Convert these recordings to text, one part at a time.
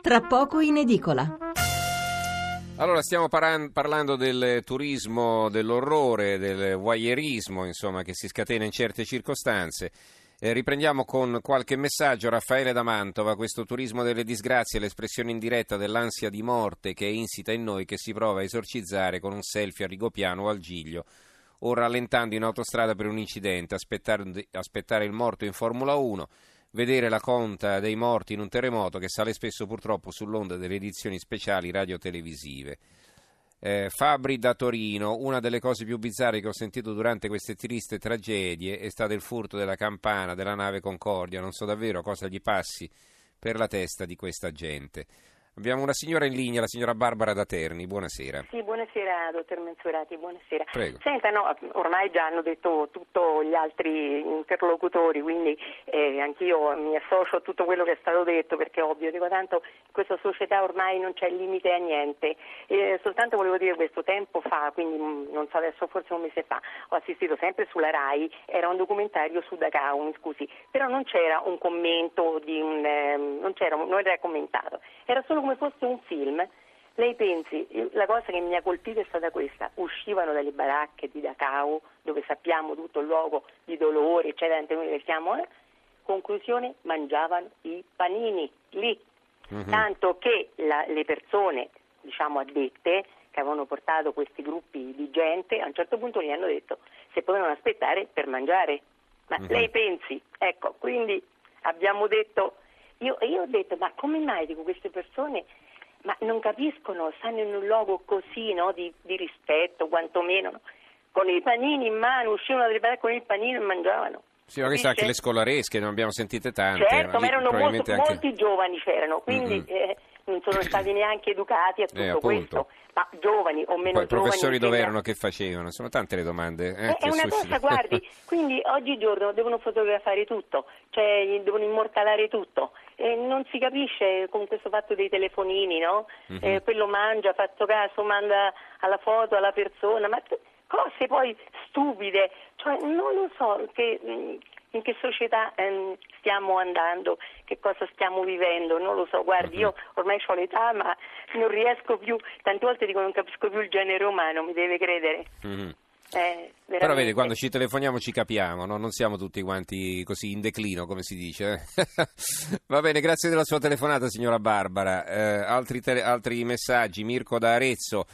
tra poco in edicola. Allora, stiamo paran- parlando del turismo dell'orrore, del voyeurismo, insomma, che si scatena in certe circostanze. Eh, riprendiamo con qualche messaggio. Raffaele da Mantova, questo turismo delle disgrazie l'espressione indiretta dell'ansia di morte che è insita in noi, che si prova a esorcizzare con un selfie a rigopiano o al giglio, o rallentando in autostrada per un incidente, aspettare, aspettare il morto in Formula 1 vedere la conta dei morti in un terremoto che sale spesso purtroppo sull'onda delle edizioni speciali radio-televisive. Eh, Fabri da Torino, una delle cose più bizzarre che ho sentito durante queste triste tragedie è stato il furto della campana della nave Concordia. Non so davvero cosa gli passi per la testa di questa gente. Abbiamo una signora in linea, la signora Barbara da Terni. Buonasera. Sì, buonasera, dottor Mensurati, buonasera. Prego. Senta, no, ormai già hanno detto tutti gli altri interlocutori, quindi eh, anch'io mi associo a tutto quello che è stato detto, perché è ovvio, dico tanto in questa società ormai non c'è limite a niente. Eh, soltanto volevo dire questo, tempo fa, quindi mm, non so adesso, forse un mese fa, ho assistito sempre sulla RAI, era un documentario su Dachau, mi scusi, però non c'era un commento di un, eh, non, c'era, non era commentato, era solo come fosse un film. Lei pensi, la cosa che mi ha colpito è stata questa, uscivano dalle baracche di Dachau, dove sappiamo tutto il luogo di dolore, eccetera, noi siamo, eh? conclusione, mangiavano i panini lì, uh-huh. tanto che la, le persone, diciamo, addette, che avevano portato questi gruppi di gente, a un certo punto gli hanno detto se potevano aspettare per mangiare. Ma uh-huh. lei pensi, ecco, quindi abbiamo detto io, io ho detto, ma come mai dico, queste persone ma non capiscono, stanno in un luogo così no, di, di, rispetto, quantomeno, no? con i panini in mano, uscivano dalle baracche con il panino e mangiavano. Sì, ma che sa che le scolaresche non abbiamo sentite tante. Certo, ma erano molto, anche... molti giovani c'erano, quindi eh, non sono stati neanche educati a tutto eh, questo. Ma giovani o meno Poi, giovani. I professori dove erano che facevano? Sono tante le domande. Eh, è una cosa, guardi, quindi oggigiorno devono fotografare tutto, cioè devono immortalare tutto. E non si capisce con questo fatto dei telefonini, no? Mm-hmm. Eh, quello mangia, fatto caso, manda alla foto alla persona, ma cose poi stupide, cioè non lo so che, in che società ehm, stiamo andando, che cosa stiamo vivendo, non lo so, guardi, uh-huh. io ormai ho l'età ma non riesco più, tante volte dico non capisco più il genere umano, mi deve credere. Uh-huh. Eh, Però vedi, quando ci telefoniamo ci capiamo, no? non siamo tutti quanti così in declino, come si dice. Va bene, grazie della sua telefonata, signora Barbara. Eh, altri, te- altri messaggi, Mirko da Arezzo.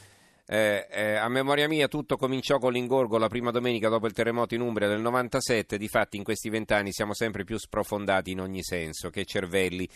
Eh, eh, a memoria mia tutto cominciò con l'ingorgo la prima domenica dopo il terremoto in Umbria del 97, difatti in questi vent'anni siamo sempre più sprofondati in ogni senso, che cervelli.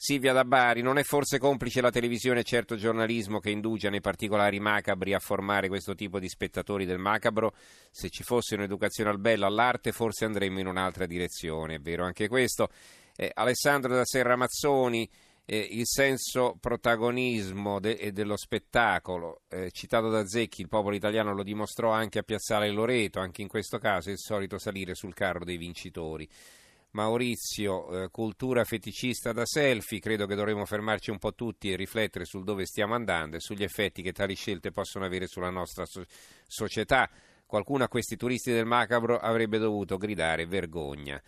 Silvia da Bari, non è forse complice la televisione e certo giornalismo che indugia nei particolari macabri a formare questo tipo di spettatori del macabro? Se ci fosse un'educazione al bello, all'arte, forse andremmo in un'altra direzione, è vero anche questo. Eh, Alessandro da Serramazzoni, eh, il senso protagonismo de- e dello spettacolo, eh, citato da Zecchi, il popolo italiano lo dimostrò anche a Piazzale Loreto, anche in questo caso è il solito salire sul carro dei vincitori. Maurizio, eh, cultura feticista da selfie, credo che dovremmo fermarci un po' tutti e riflettere sul dove stiamo andando e sugli effetti che tali scelte possono avere sulla nostra so- società. Qualcuno a questi turisti del macabro avrebbe dovuto gridare vergogna.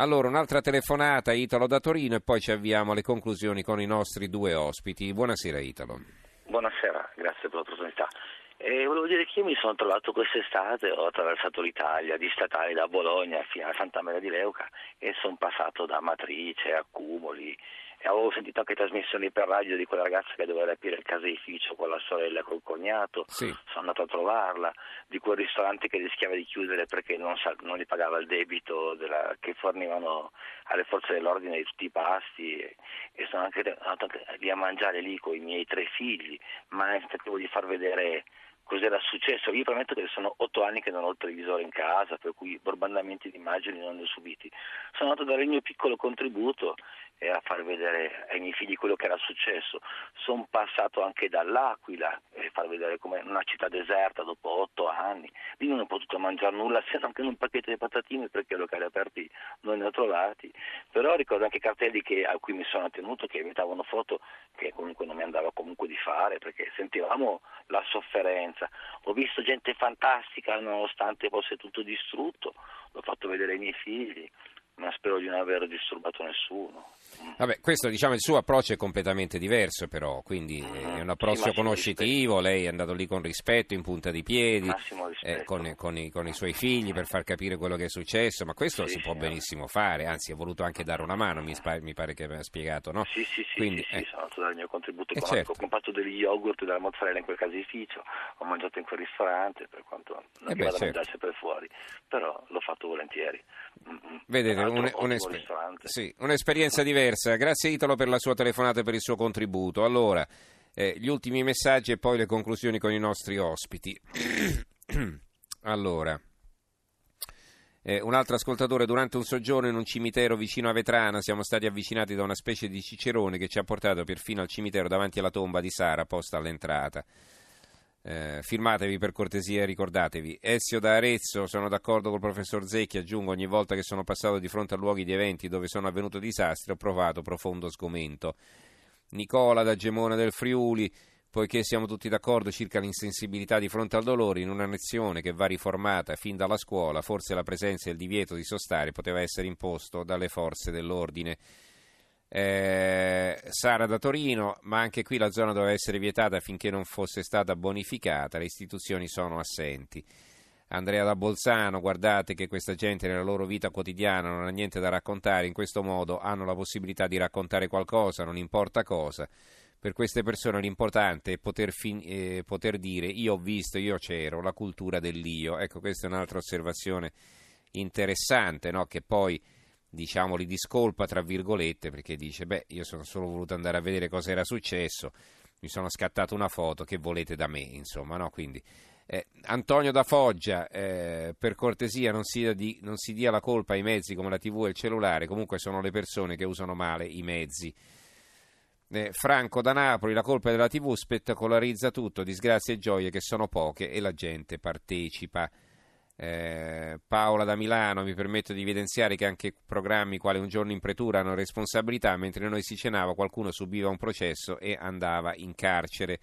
Allora, un'altra telefonata, Italo da Torino, e poi ci avviamo alle conclusioni con i nostri due ospiti. Buonasera, Italo. Buonasera, grazie per l'opportunità. E volevo dire che io mi sono trovato quest'estate, ho attraversato l'Italia, di statali da Bologna fino a Santa Maria di Leuca e sono passato da Matrice, Accumoli, e avevo sentito anche trasmissioni per radio di quella ragazza che doveva rapire il caseificio con la sorella e col cognato, sì. sono andato a trovarla, di quel ristorante che rischiava di chiudere perché non, sa, non gli pagava il debito della, che fornivano alle forze dell'ordine tutti i pasti e, e sono anche andato lì a mangiare lì con i miei tre figli, ma tentativo di far vedere cos'era successo. Io premetto che sono otto anni che non ho il televisore in casa, per cui bombardamenti di immagini non ne ho subiti. Sono andato a dare il mio piccolo contributo e a far vedere ai miei figli quello che era successo. Sono passato anche dall'Aquila e far vedere come una città deserta dopo otto anni. Lì non ho potuto mangiare nulla se non che un pacchetto di patatine perché i locali aperti non ne ho trovati. Però ricordo anche cartelli che, a cui mi sono tenuto che evitavano foto che comunque non mi andava comunque di fare perché sentivamo la sofferenza. Ho visto gente fantastica nonostante fosse tutto distrutto, l'ho fatto vedere ai miei figli ma spero di non aver disturbato nessuno. Vabbè, questo diciamo il suo approccio è completamente diverso però, quindi mm, è un approccio sì, conoscitivo, lei è andato lì con rispetto, in punta di piedi, eh, con, con, i, con, i, suoi figli per far capire quello che è successo, ma questo sì, si può benissimo fare, anzi ha voluto anche dare una mano, mi, spa, mi pare che abbia spiegato, no? Sì, sì, sì, quindi, sì, eh. sono andato dal mio contributo eh, economico, certo. ho comprato degli yogurt e della mozzarella in quel caseificio, ho mangiato in quel ristorante, per quanto non eh beh, vado certo. a mangiare sempre fuori, però l'ho fatto volentieri. Vedete, un, un'esper- sì, un'esperienza diversa. Grazie Italo per la sua telefonata e per il suo contributo. Allora, eh, gli ultimi messaggi e poi le conclusioni con i nostri ospiti. allora. Eh, un altro ascoltatore, durante un soggiorno in un cimitero vicino a Vetrana siamo stati avvicinati da una specie di cicerone che ci ha portato perfino al cimitero davanti alla tomba di Sara posta all'entrata. Eh, firmatevi per cortesia e ricordatevi. Essio da Arezzo, sono d'accordo col professor Zecchi, aggiungo ogni volta che sono passato di fronte a luoghi di eventi dove sono avvenuti disastri ho provato profondo sgomento. Nicola da Gemona del Friuli, poiché siamo tutti d'accordo circa l'insensibilità di fronte al dolore in una nazione che va riformata fin dalla scuola, forse la presenza e il divieto di sostare poteva essere imposto dalle forze dell'ordine eh, Sara da Torino, ma anche qui la zona doveva essere vietata finché non fosse stata bonificata, le istituzioni sono assenti. Andrea da Bolzano, guardate che questa gente nella loro vita quotidiana non ha niente da raccontare, in questo modo hanno la possibilità di raccontare qualcosa, non importa cosa. Per queste persone l'importante è poter, fin- eh, poter dire io ho visto, io c'ero, la cultura dell'io. Ecco, questa è un'altra osservazione interessante, no? che poi diciamo, li discolpa, tra virgolette, perché dice, beh, io sono solo voluto andare a vedere cosa era successo, mi sono scattato una foto, che volete da me, insomma, no? Quindi, eh, Antonio da Foggia, eh, per cortesia non si, di, non si, dia la colpa ai mezzi come la tv e il cellulare, comunque sono le persone che usano male i mezzi. Eh, Franco da Napoli, la colpa della tv spettacolarizza tutto, disgrazie e gioie che sono poche e la gente partecipa. Eh, Paola da Milano mi permetto di evidenziare che anche programmi quali Un giorno in pretura hanno responsabilità, mentre noi si cenava qualcuno subiva un processo e andava in carcere.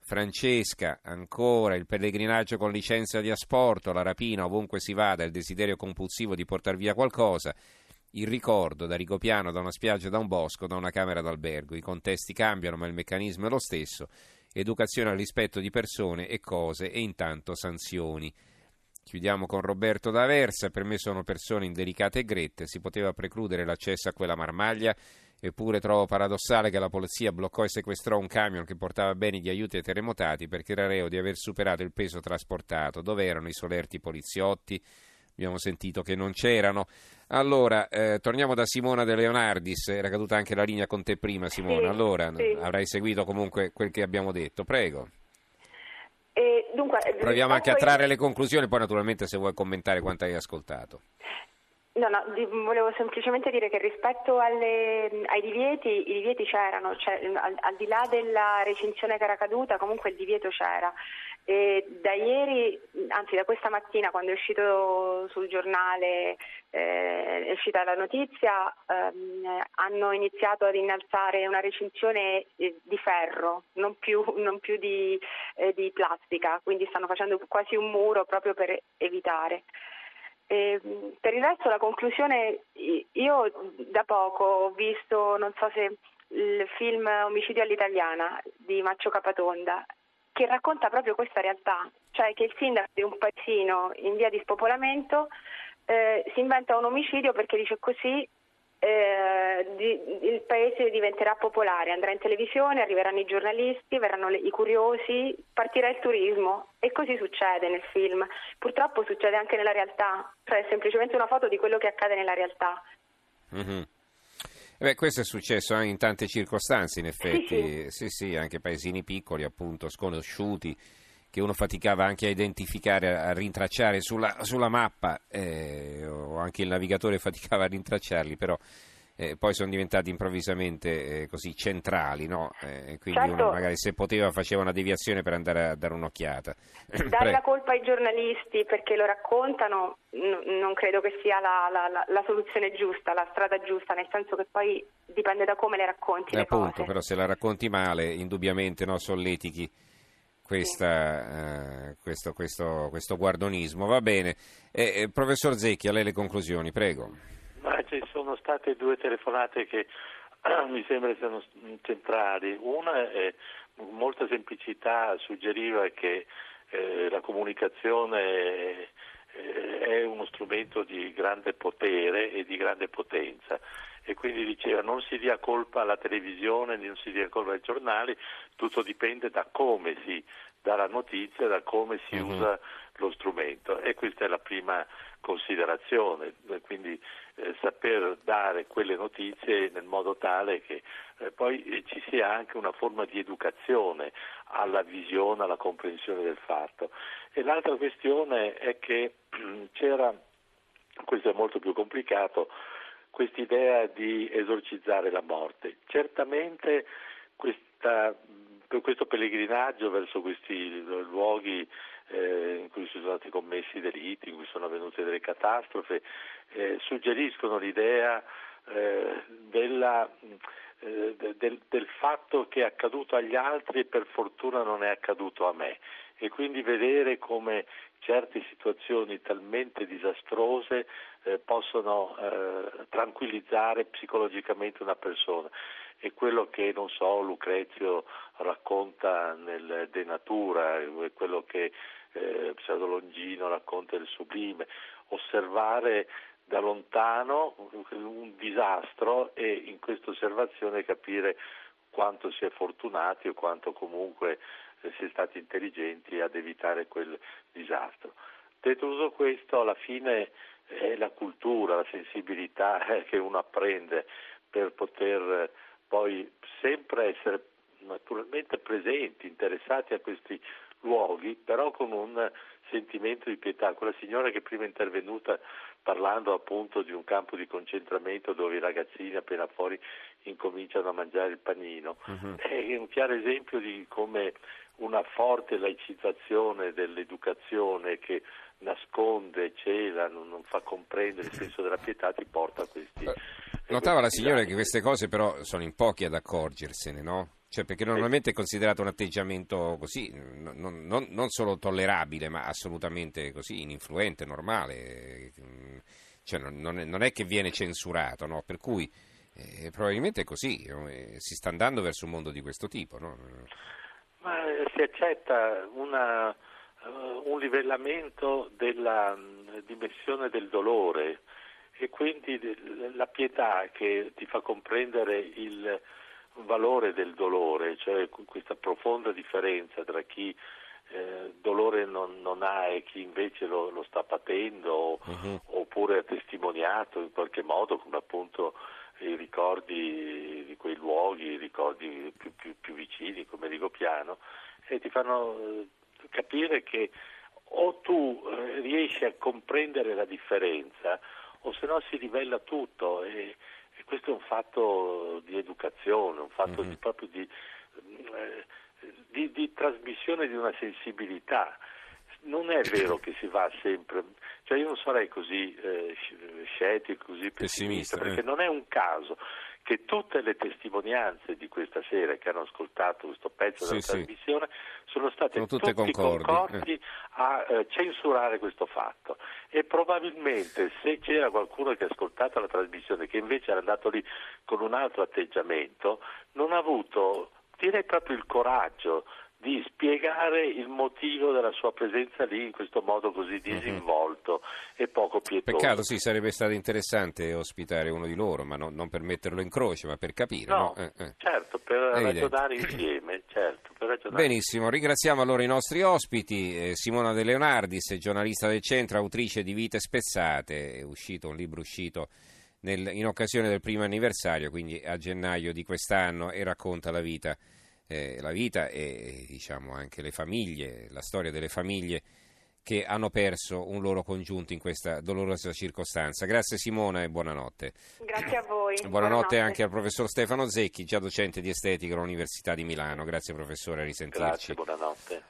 Francesca, ancora il pellegrinaggio con licenza di asporto, la rapina ovunque si vada, il desiderio compulsivo di portare via qualcosa, il ricordo da Rigopiano, da una spiaggia, da un bosco, da una camera d'albergo. I contesti cambiano, ma il meccanismo è lo stesso. Educazione al rispetto di persone e cose e intanto sanzioni. Chiudiamo con Roberto D'Aversa, per me sono persone indelicate e grette, si poteva precludere l'accesso a quella marmaglia, eppure trovo paradossale che la polizia bloccò e sequestrò un camion che portava beni di aiuti ai terremotati perché era reo di aver superato il peso trasportato. Dove erano i solerti poliziotti? Abbiamo sentito che non c'erano. Allora, eh, torniamo da Simona De Leonardis, era caduta anche la linea con te prima Simona, allora sì. avrai seguito comunque quel che abbiamo detto, prego. E dunque, Proviamo anche a trarre le conclusioni, poi naturalmente se vuoi commentare quanto hai ascoltato. No, no, volevo semplicemente dire che rispetto alle, ai divieti, i divieti c'erano, cioè, al, al, di là della recinzione che era caduta, comunque il divieto c'era. E da ieri, anzi da questa mattina, quando è uscito sul giornale, eh, è uscita la notizia, ehm, hanno iniziato ad innalzare una recinzione eh, di ferro, non più, non più di, eh, di plastica, quindi stanno facendo quasi un muro proprio per evitare. E, per il resto la conclusione, io da poco ho visto, non so se il film Omicidio all'italiana di Maccio Capatonda, che racconta proprio questa realtà, cioè che il sindaco di un paesino in via di spopolamento eh, si inventa un omicidio perché dice così eh, di, il paese diventerà popolare, andrà in televisione, arriveranno i giornalisti, verranno le, i curiosi, partirà il turismo e così succede nel film. Purtroppo succede anche nella realtà, cioè è semplicemente una foto di quello che accade nella realtà. Mm-hmm. Beh, questo è successo in tante circostanze, in effetti, sì, sì, sì anche paesini piccoli, appunto, sconosciuti che uno faticava anche a identificare, a rintracciare sulla, sulla mappa, eh, o anche il navigatore faticava a rintracciarli, però eh, poi sono diventati improvvisamente eh, così centrali, no? Eh, quindi certo. uno magari se poteva faceva una deviazione per andare a dare un'occhiata. Dare la colpa ai giornalisti perché lo raccontano n- non credo che sia la, la, la, la, soluzione giusta, la strada giusta, nel senso che poi dipende da come le racconti. Le appunto, cose. però se la racconti male, indubbiamente no, solletichi questa, eh, questo, questo, questo, guardonismo. Va bene. Eh, eh, professor Zecchi, a lei le conclusioni, prego. Ma ci sono state due telefonate che mi sembra siano centrali. Una è molta semplicità suggeriva che eh, la comunicazione eh, è uno strumento di grande potere e di grande potenza e quindi diceva non si dia colpa alla televisione, non si dia colpa ai giornali, tutto dipende da come si dà la notizia, da come si uh-huh. usa lo strumento e questa è la prima considerazione, quindi eh, saper dare quelle notizie nel modo tale che eh, poi eh, ci sia anche una forma di educazione alla visione, alla comprensione del fatto. E l'altra questione è che c'era, questo è molto più complicato, quest'idea di esorcizzare la morte. Certamente questa, questo pellegrinaggio verso questi luoghi eh, in cui sono stati commessi delitti, in cui sono avvenute delle catastrofe, eh, suggeriscono l'idea eh, della, eh, del, del, fatto che è accaduto agli altri e per fortuna non è accaduto a me e quindi vedere come certe situazioni talmente disastrose eh, possono eh, tranquillizzare psicologicamente una persona. È quello che, non so, Lucrezio racconta nel De Natura, è quello che eh, Pseudo racconta del sublime, osservare da lontano un disastro e in questa osservazione capire quanto si è fortunati o quanto comunque eh, si è stati intelligenti ad evitare quel disastro. Detto questo, alla fine è la cultura, la sensibilità eh, che uno apprende per poter poi sempre essere naturalmente presenti, interessati a questi luoghi, però con un sentimento di pietà. Quella signora che prima è intervenuta parlando appunto di un campo di concentramento dove i ragazzini appena fuori incominciano a mangiare il panino, uh-huh. è un chiaro esempio di come una forte laicizzazione dell'educazione che nasconde, cela, non, non fa comprendere il senso della pietà ti porta a questi... Eh, notava la signora che queste cose però sono in pochi ad accorgersene, no? Cioè, perché normalmente è considerato un atteggiamento così, non, non, non, solo tollerabile, ma assolutamente così, ininfluente, normale. Cioè, non, è, non, è, che viene censurato, no? Per cui eh, probabilmente è così, eh, si sta andando verso un mondo di questo tipo, no? Ma eh, si accetta una, un livellamento della um, dimensione del dolore e quindi la pietà che ti fa comprendere il valore del dolore, cioè questa profonda differenza tra chi eh, dolore non, non, ha e chi invece lo, lo sta patendo uh-huh. oppure ha testimoniato in qualche modo come appunto i ricordi di quei luoghi, i ricordi più, più, più vicini come Rigopiano e ti fanno eh, capire che o tu eh, riesci a comprendere la differenza o se no si rivela tutto e, questo è un fatto di educazione, un fatto mm-hmm. di, proprio di, eh, di, di, trasmissione di una sensibilità. Non è vero che si va sempre, cioè io non sarei così eh, scettico, così pessimista, pessimista perché eh. non è un caso che tutte le testimonianze di questa sera che hanno ascoltato questo pezzo sì, della sì. trasmissione sono state sono tutte tutti concordi, concordi eh. a eh, censurare questo fatto e probabilmente se c'era qualcuno che ha ascoltato la trasmissione che invece era andato lì con un altro atteggiamento non ha avuto direi proprio il coraggio di spiegare il motivo della sua presenza lì in questo modo così mhm. disinvolto mm-hmm. e poco pietoso. Peccato, sì, sarebbe stato interessante ospitare uno di loro, ma no, non per metterlo in croce, ma per capire. No, no? Eh, eh. certo, per ragionare insieme, certo, per ragionare. Benissimo, ringraziamo allora i nostri ospiti, eh, Simona De Leonardis, giornalista del centro, autrice di Vite Spezzate, è uscito un libro uscito nel, in occasione del primo anniversario, quindi a gennaio di quest'anno, e racconta la vita eh, la vita e diciamo anche le famiglie, la storia delle famiglie che hanno perso un loro congiunto in questa dolorosa circostanza. Grazie Simona e buonanotte. Grazie a voi. Buonanotte, buonanotte. anche al professor Stefano Zecchi, già docente di estetica all'Università di Milano. Grazie professore, a risentirci. Grazie, buonanotte.